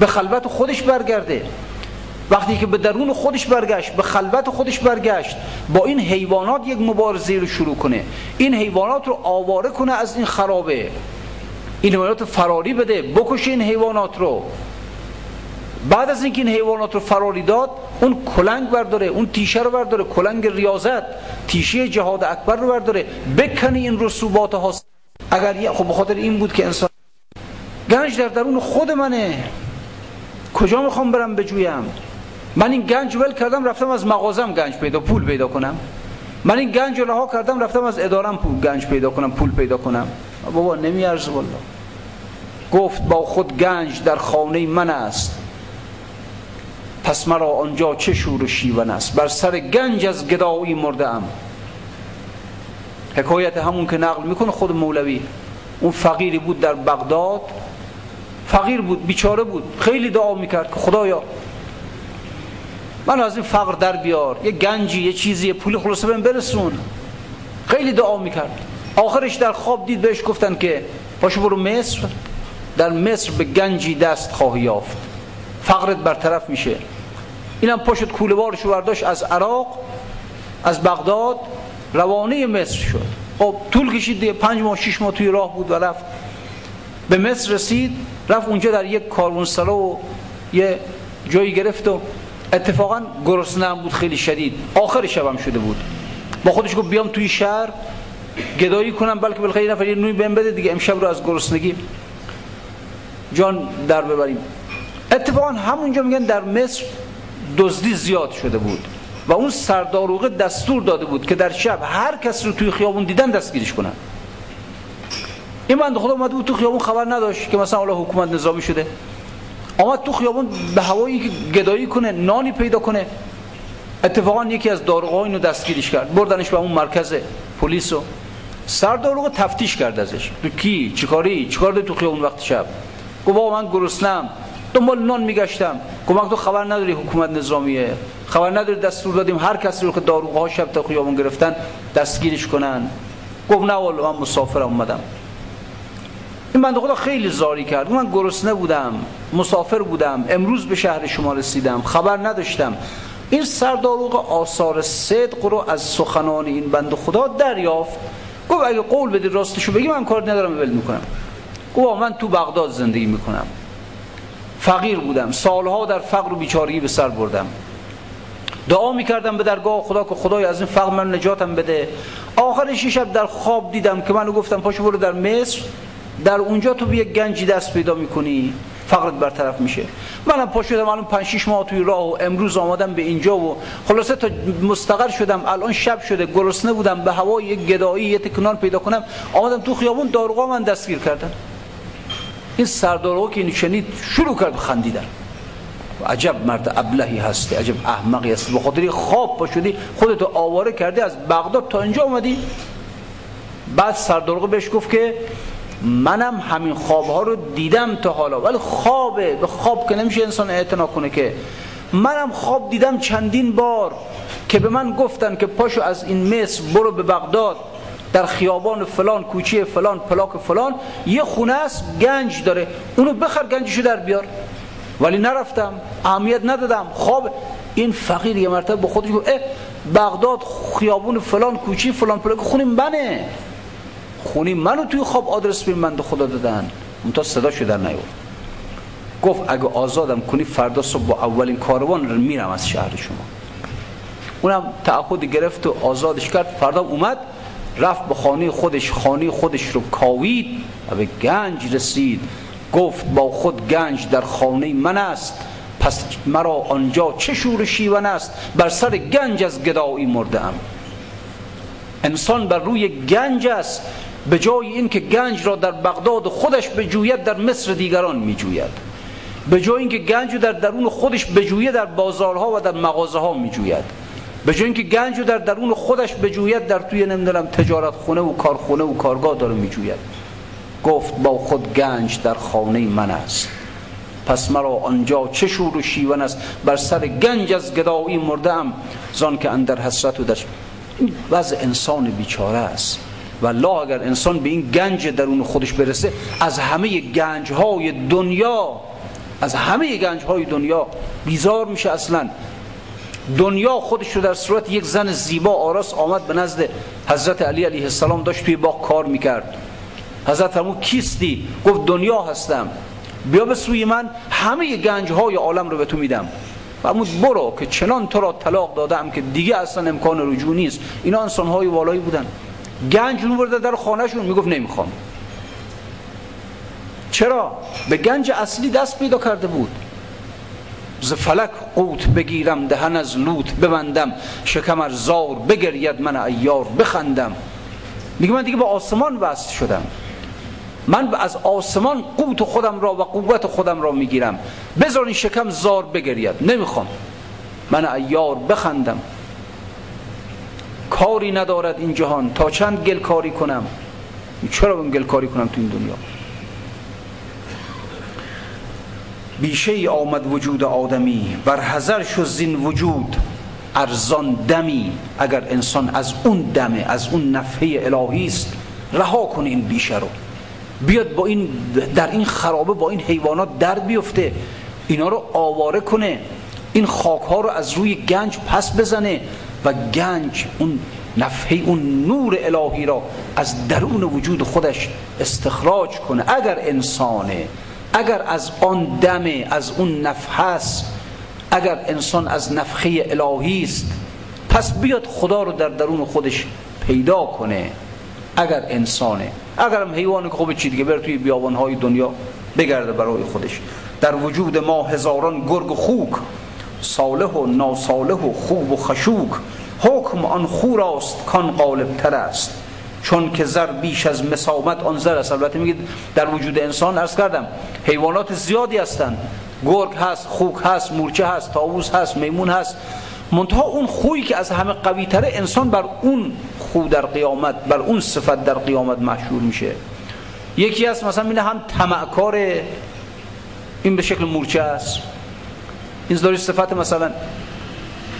به خلوت خودش برگرده. وقتی که به درون خودش برگشت به خلوت خودش برگشت با این حیوانات یک مبارزه رو شروع کنه. این حیوانات رو آواره کنه از این خرابه. این حیوانات فراری بده بکشه این حیوانات رو. بعد از اینکه این حیوانات رو فراری داد اون کلنگ برداره اون تیشه رو برداره کلنگ ریاضت تیشه جهاد اکبر رو برداره بکنه این رسوبات ها اگر خب بخاطر این بود که انسان گنج در درون خود منه. کجا می‌خوام برم بجویم؟ من این گنج ول کردم رفتم از مغازم گنج پیدا پول پیدا کنم. من این گنج رو رها کردم رفتم از ادارم پول گنج پیدا کنم پول پیدا کنم. بابا نمیارز والله. گفت با خود گنج در خانه من است. پس مرا آنجا چه شور و شیون است؟ بر سر گنج از گدایی مرده ام حکایت همون که نقل می‌کنه خود مولوی. اون فقیری بود در بغداد. فقیر بود بیچاره بود. خیلی دعا می‌کرد که خدایا من از این فقر در بیار. یه گنجی یه چیزی یه پولی خلاصه بهم برسون. خیلی دعا می‌کرد. آخرش در خواب دید بهش گفتن که پاشو برو مصر. در مصر به گنجی دست خواهی یافت. فقرت برطرف میشه. اینم پاشت کوله بارشو برداشت از عراق از بغداد روانه مصر شد. خب طول کشید دیگه پنج ماه شش ماه توی راه بود و رفت. به مصر رسید رفت اونجا در یک کاروانسرا و یه جایی گرفت و اتفاقا گرسنه بود خیلی شدید. آخر شبم شده بود. با خودش گفت بیام توی شهر گدایی کنم بلکه بالاخره یه نفر یه نوی بهم بده دیگه امشب رو از گرسنگی جان در ببریم. اتفاقا همونجا میگن در مصر دزدی زیاد شده بود و اون سرداروغه دستور داده بود که در شب هر کس رو توی خیابون دیدن دستگیرش کنن. این بنده خدا اومده بود تو خیابون خبر نداشت که مثلا حالا حکومت نظامی شده. آمد تو خیابون به هوایی که گدایی کنه نانی پیدا کنه. اتفاقا یکی از داروغا اینو دستگیرش کرد. بردنش به اون مرکز پلیس و سرداروغه تفتیش کرد ازش. تو کی؟ چیکاری چیکار تو خیابون وقت شب؟ گفت من گرسنم دنبال نان میگشتم. گفت تو خبر نداری حکومت نظامیه. خبر نداری دستور دادیم هر کسی رو که داروغا شب تا خیابون گرفتن دستگیرش کنن. گفت نه والله من مسافرم اومدم. این بنده خدا خیلی زاری کرد. من گرسنه بودم. مسافر بودم امروز به شهر شما رسیدم خبر نداشتم. این سرداروغ آثار صدق رو از سخنان این بنده خدا دریافت. گفت اگه قول بدی راستشو بگی من کار ندارم ول می‌کنم. گفت من تو بغداد زندگی می‌کنم. فقیر بودم سالها در فقر و بیچارگی به سر بردم. دعا می‌کردم به درگاه خدا که خدای از این فقر من نجاتم بده. آخرش شب در خواب دیدم که منو گفتم پاشو برو در مصر. در اونجا تو به یک گنجی دست پیدا می‌کنی. فقرت برطرف میشه. منم پا شدم الان 5 6 ماه توی راه و امروز آمدم به اینجا و خلاصه تا مستقر شدم الان شب شده گرسنه بودم به هوا یک گدایی یه تکنان پیدا کنم آمدم تو خیابون داروغا من دستگیر کردن. این سرداروغا که اینو شروع کرد خندیدن. عجب مرد ابلهی هستی عجب احمقی هستی. به خاطر خواب پا شدی خودتو آواره کردی از بغداد تا اینجا اومدی بعد سرداروغ بهش گفت که منم همین خواب ها رو دیدم تا حالا. ولی خوابه. به خواب که نمیشه انسان اعتنا کنه که. منم خواب دیدم چندین بار که به من گفتن که پاشو از این مصر برو به بغداد. در خیابان فلان کوچه فلان پلاک فلان. یه خونه است گنج داره. اونو بخر گنجشو در بیار. ولی نرفتم. اهمیت ندادم. خواب. این فقیر یه مرتبه به خودش گفت بغداد خیابون فلان کوچه فلان پلاک خونه منه. خونی منو توی خواب آدرس به من خدا دادن. اون صدا شده نیورد گفت اگه آزادم کنی فردا صبح با اولین کاروان رو میرم از شهر شما. اونم تعهد گرفت و آزادش کرد. فردا اومد رفت به خانه خودش. خانه خودش رو کاوید و به گنج رسید. گفت با خود گنج در خانه من است. پس مرا آنجا چه شور شیون است؟ بر سر گنج از گدایی مرده انسان بر روی گنج است. به جای اینکه گنج را در بغداد خودش بجوید در مصر دیگران میجوید. به جای اینکه گنج در درون خودش بجوید در بازارها و در مغازه ها میجوید. به جای اینکه گنج در درون خودش بجوید در توی نمی‌دونم تجارت خونه و کارخونه و کارگاه داره میجوید. گفت با خود گنج در خانه من است. پس مرا آنجا چه شور و شیون است. بر سر گنج از گدایی مردم زان که اندر حسرت و در وضع انسان بیچاره است. و الله اگر انسان به این گنج درون خودش برسه از همه گنج های دنیا از همه گنج های دنیا بیزار میشه اصلا. دنیا خودش رو در صورت یک زن زیبا آراس آمد به نزد حضرت علی علیه السلام داشت توی باغ کار می‌کرد. حضرت فرمود کیستی؟ گفت دنیا هستم. بیا به سوی من همه گنج های عالم رو به تو میدم. فرمود برو که چنان تو را طلاق دادم که دیگه اصلا امکان رجوع نیست. اینا انسان های والایی بودن. گنج ورده در خانهشون می‌گفت نمی‌خوام. چرا؟ به گنج اصلی دست پیدا کرده بود. ز فلک قوت بگیرم دهن از لوت ببندم. شکم از زار بگرید من ایار بخندم. میگه من دیگه با آسمان وصل شدم. من از آسمان قوت خودم را و قوت خودم را می‌گیرم. بذار شکم زار بگرید. نمی‌خوام. من ایار بخندم. کاری ندارد این جهان. تا چند گل کاری کنم؟ چرا بهم گل کاری کنم تو این دنیا؟ بیشه آمد وجود آدمی بر حذر شد زین وجود ارزان دمی. اگر انسان از اون دمه از اون نفحه الهی است رها کنه این بیشه رو. بیاد با این در این خرابه با این حیوانات در بیفته. اینا رو آواره کنه. این خاک ها رو از روی گنج پس بزنه. و گنج اون نفحه اون نور الهی را از درون وجود خودش استخراج کنه. اگر انسانه اگر از آن دمه از اون نفحه اگر انسان از نفخه الهی است پس بیاد خدا رو در درون خودش پیدا کنه. اگر انسانه اگرم حیوان خوب چی دیگه بر توی بیابانهای دنیا بگرده برای خودش. در وجود ما هزاران گرگ خوک صالح و ناصالح و خوب و خشوک حکم آن خوراست کان غالب تر است. چون که زر بیش از مسامت آن زر است. البته میگید در وجود انسان ارز کردم حیوانات زیادی هستند. گرگ هست خوک هست مورچه هست تاووس هست میمون هست. منتها اون خویی که از همه قوی تره انسان بر اون خو در قیامت بر اون صفت در قیامت مشهور میشه. یکی هست مثلا اینه هم تمعکار این به شکل مورچه است. این داری صفت مثلا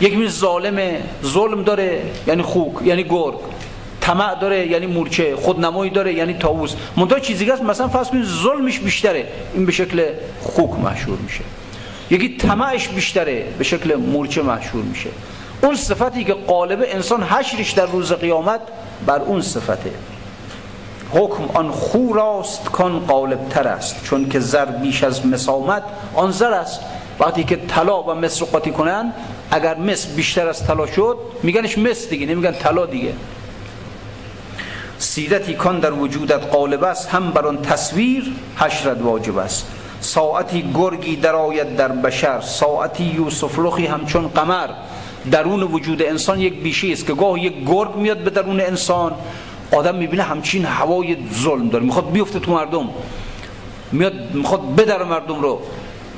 یک می ظالمه ظلم داره یعنی خوک یعنی گرگ. طمع داره یعنی مورچه. خودنمایی داره یعنی تاووس منتها چیزی هست مثلا فرض کنید ظلمش بیشتره. این به شکل خوک مشهور میشه. یکی طمعش بیشتره به شکل مورچه مشهور میشه. اون صفتی که قالب انسان حشرش در روز قیامت بر اون صفته. حکم آن خو راست کان قالب تر است. چون که زر بیش از مسامت آن زر است. وقتی که طلا و مصر قاطی کنن اگر مصر بیشتر از طلا شد میگنش مصر دیگه نمیگن طلا دیگه. سیرتی کان در وجودت قالب است هم بر آن تصویر حشرت واجب است. ساعتی گرگی درآید در بشر ساعتی یوسف لخی همچون قمر. درون وجود انسان یک بیشی است که گاه یک گرگ میاد به درون انسان. آدم می‌بینه همچین هوای ظلم داره. می‌خواد بیفته تو مردم. میاد می‌خواد بدر مردم رو.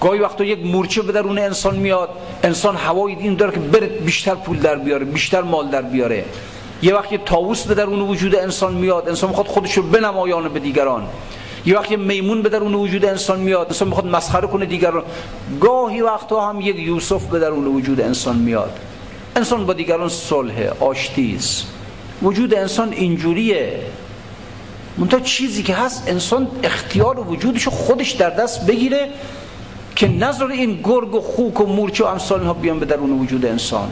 گاهی وقتا یک مورچه به درون انسان میاد انسان هوای این داره که بره بیشتر پول در بیاره بیشتر مال در بیاره. یه وقتی تاووس به درون وجود انسان میاد انسان می‌خواد خودش رو بنمایانه به دیگران. یه وقتی میمون به درون وجود انسان میاد انسان می‌خواد مسخره کنه دیگران. گاهی وقتا هم یک یوسف به درون وجود انسان میاد. انسان با دیگران صلح آشتی است وجود انسان اینجوریه. منتها چیزی که هست انسان اختیار وجودشو خودش در دست بگیره که نظر این گرگ و خوک و مورچه و امثال ها بیان به درون وجود انسان.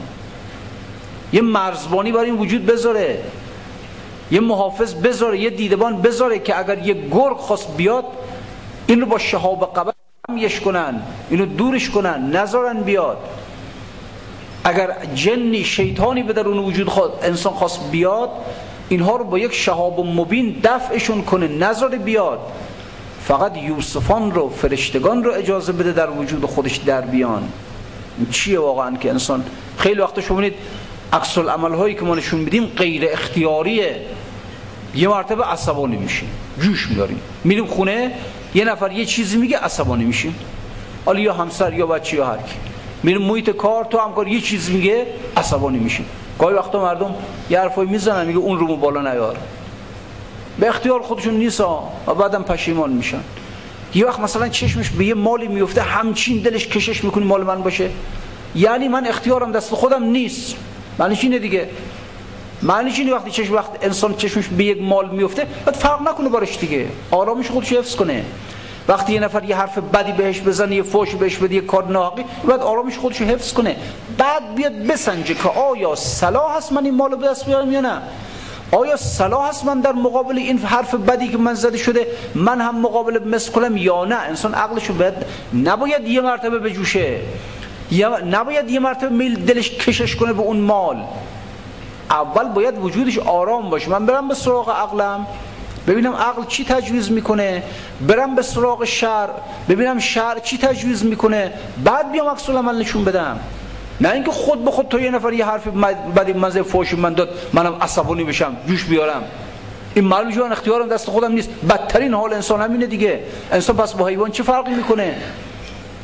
یه مرزبانی برای این وجود بذاره. یه محافظ بذاره یه دیدبان بذاره که اگر یه گرگ خواست بیاد این رو با شهاب قبر یش کنن اینو دورش کنن نذارن بیاد. اگر جنی شیطانی به درون وجود خود انسان خواست بیاد اینها رو با یک شهاب مبین دفعشون کنه نظر بیاد. فقط یوسفان رو فرشتگان رو اجازه بده در وجود خودش در بیان. چیه واقعا که انسان خیلی وقت شما بینید عکس العمل هایی که ما نشون میدیم غیر اختیاریه. یه مرتبه عصبانی میشیم جوش میداریم. میریم خونه یه نفر یه چیزی میگه عصبانی میشیم. حالا یا همسر یا بچه یا هر کی. میریم محیط کار تو همکار یه چیز میگه عصبانی میشیم. گاهی وقتا مردم یه حرفایی می‌زنن میگه اون رومو بالا نیار. به اختیار خودشون نیست و بعدم پشیمان میشن. یه وقت مثلا چشمش به یه مالی میفته همچین دلش کشش می‌کنه مال من باشه. یعنی من اختیارم دست خودم نیست. معنیش اینه دیگه. معنیش اینه وقتی چشم وقت انسان چشمش به یک مال میفته بعد فرق نکنه بارش دیگه. آرامش خودش حفظ کنه. وقتی یه نفر یه حرف بدی بهش بزنه یه فوش بهش بده یه کار ناحقی باید آرامش خودش حفظ کنه. بعد بیاد بسنجه که آیا صلاح هست من این مالو به دست بیارم یا نه؟ آیا صلاح هست من در مقابل این حرف بدی که من زده شده؟ من هم مقابل کنم یا نه؟ انسان عقلش رو باید نباید یه مرتبه بجوشه نباید یه مرتبه میل دلش کشش کنه به اون مال. اول باید وجودش آرام باشه. من برم به سراغ عقلم ببینم عقل چی تجویز می‌کنه. برم به سراغ شر ببینم شر چی تجویز می‌کنه. بعد بیام عکس عمل نشون بدم. نه اینکه خود به خود تو یه نفر یه حرف بعد مزه فوش من داد منم عصبانی بشم جوش بیارم. این معلوم جوان اختیارم دست خودم نیست. بدترین حال انسان همینه دیگه. انسان پس با حیوان چه فرقی می‌کنه؟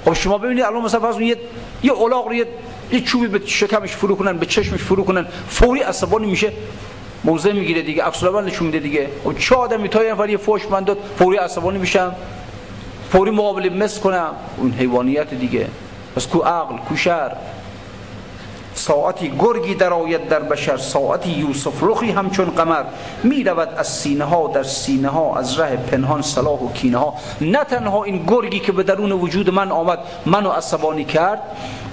خب شما ببینید الان مثلا فرض یه یه الاغ رو یه یه چوبی به شکمش فرو کنن به چشمش فرو کنن فوری عصبانی میشه موضع می‌گیره دیگه عکس نشون میده دیگه. و خب چه آدمی تا یه نفر یه فوش من داد فوری عصبانی میشم؟ فوری مقابل مس کنم؟ اون حیوانیت دیگه. پس کو عقل کو شر. ساعتی گرگی در آید در بشر ساعتی یوسف رخی همچون قمر. می رود از سینه ها در سینه ها از ره پنهان صلاح و کینه ها. نه تنها این گرگی که به درون وجود من آمد منو عصبانی کرد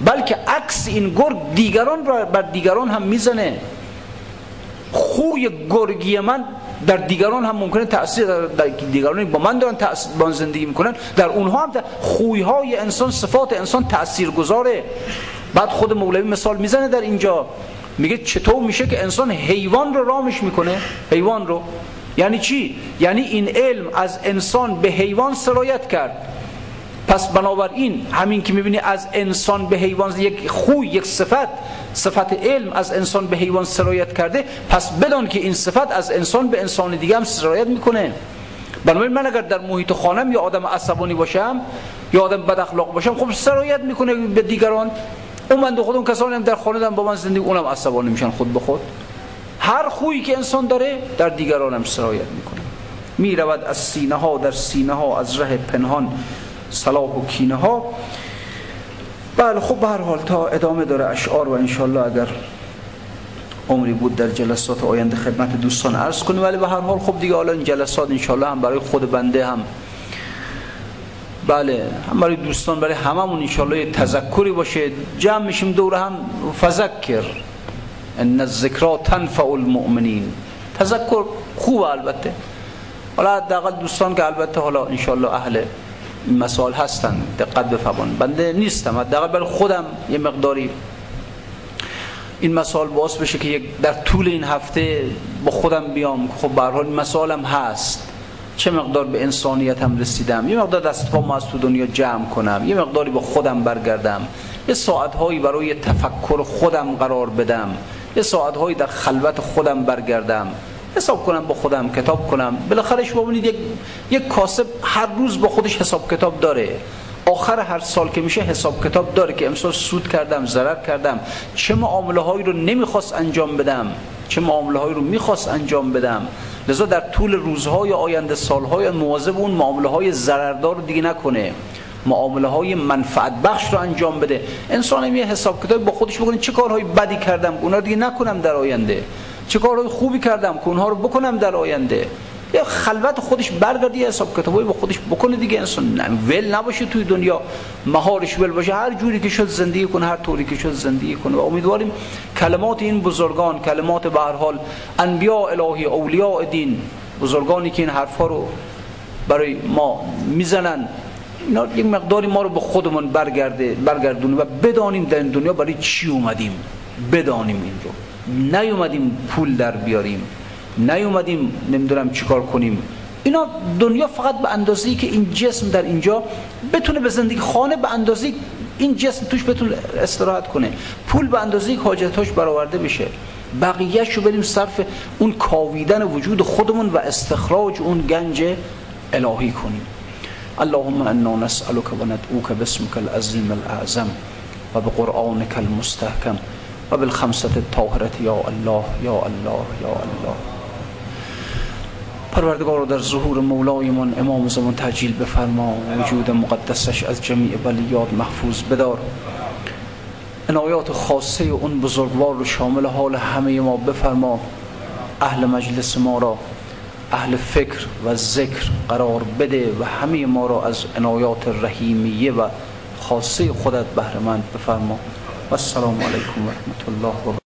بلکه عکس این گرگ دیگران را بر دیگران هم می‌زنه. خوی گرگی من در دیگران هم ممکنه تاثیر در دیگرانی با من دارن تاثیر با زندگی می‌کنن. در اونها هم خوی های انسان صفات انسان تاثیر گذاره بعد خود مولوی مثال می‌زنه در اینجا. میگه چطور میشه که انسان حیوان رو رامش می‌کنه؟ حیوان رو. یعنی چی؟ یعنی این علم از انسان به حیوان سرایت کرد. پس بنابراین همین که می‌بینی از انسان به حیوان یک خوی یک صفت صفت علم از انسان به حیوان سرایت کرده پس بدان که این صفت از انسان به انسان دیگه هم سرایت می‌کنه. بنابراین من اگر در محیط خانم یا آدم عصبانی باشم یا آدم بد اخلاق باشم خب سرایت می‌کنه به دیگران. اون من خود اون کسانی هم در خانه با من زندگی اونم عصبانی میشن خود به خود. هر خویی که انسان داره در دیگران هم سرایت می‌کنه. می‌رود از سینه ها در سینه ها از ره پنهان صلاح و کینه ها بله خب به هر حال تا ادامه داره اشعار و انشالله اگر عمری بود در جلسات آینده خدمت دوستان عرض کنیم. ولی به هر حال خب دیگه حالا این جلسات انشالله هم برای خود بنده هم بله هم برای دوستان برای هممون انشالله تذکری باشه. جمع میشیم دور هم فذکر. ان الذکرا تنفع المؤمنین. تذکر خوب البته. حالا حداقل دوستان که البته حالا انشالله اهل مسائل هستن دقت بفرمان بنده نیستم حداقل برای خودم یه مقداری این مسائل باعث بشه که در طول این هفته با خودم بیام. خب به هر حال مسائلم هست. چه مقدار به انسانیت هم رسیدم؟ یه مقدار دست پا از تو دنیا جمع کنم. یه مقداری با خودم برگردم. یه ساعتهایی برای تفکر خودم قرار بدم. یه ساعتهایی در خلوت خودم برگردم. حساب کنم با خودم کتاب کنم. بالاخره شما ببینید یک یک کاسب هر روز با خودش حساب کتاب داره. آخر هر سال که میشه حساب کتاب داره که امسال سود کردم ضرر کردم. چه معامله هایی رو نمی‌خواست انجام بدم؟ چه معامله هایی رو می‌خواست انجام بدم؟ لذا در طول روزهای آینده سالهای مواظب اون معامله های ضرردار رو دیگه نکنه. معامله های منفعت بخش رو انجام بده. انسان یه حساب کتاب با خودش بکنه چه کارهای بدی کردم؟ اونا دیگه نکنم در آینده. چه کارهای خوبی کردم که اونها رو بکنم در آینده؟ یه خلوت خودش برگردی حساب کتابی با خودش بکنه دیگه. انسان ول نباشه توی دنیا. مهارش ول باشه. هر جوری که شد زندگی کنه هر طوری که شد زندگی کنه. و امیدواریم کلمات این بزرگان کلمات به هر حال انبیاء الهی اولیاء دین بزرگانی که این حرفا رو برای ما می‌زنن اینا یک مقداری ما رو به خودمون برگرده برگردونه و بدانیم در این دنیا برای چی اومدیم. بدانیم این رو نیومدیم پول در بیاریم. نیومدیم نمی‌دونم چیکار کنیم. اینا دنیا فقط به اندازه‌ای که این جسم در اینجا بتونه به زندگی خانه به اندازه‌ای این جسم توش بتونه استراحت کنه. پول به اندازه‌ای که حاجتاش برآورده بشه. بقیه‌اش رو بریم صرف اون کاویدن وجود خودمون و استخراج اون گنج الهی کنیم. اللهم انا نسألك و باسمك العظیم الاعظم و بقرآنك المستحکم و بالخمسة الطاهرة یا الله یا الله یا الله. پروردگار در ظهور مولایمان امام زمان تجلیل بفرما. وجود مقدسش از جمیع بلیات محفوظ بدار. عنایات خاصه اون بزرگوار رو شامل حال همه ما بفرما. اهل مجلس ما را اهل فکر و ذکر قرار بده و همه ما را از عنایات رحیمیه و خاصه خودت بهره مند بفرما. و السلام علیکم و رحمت الله و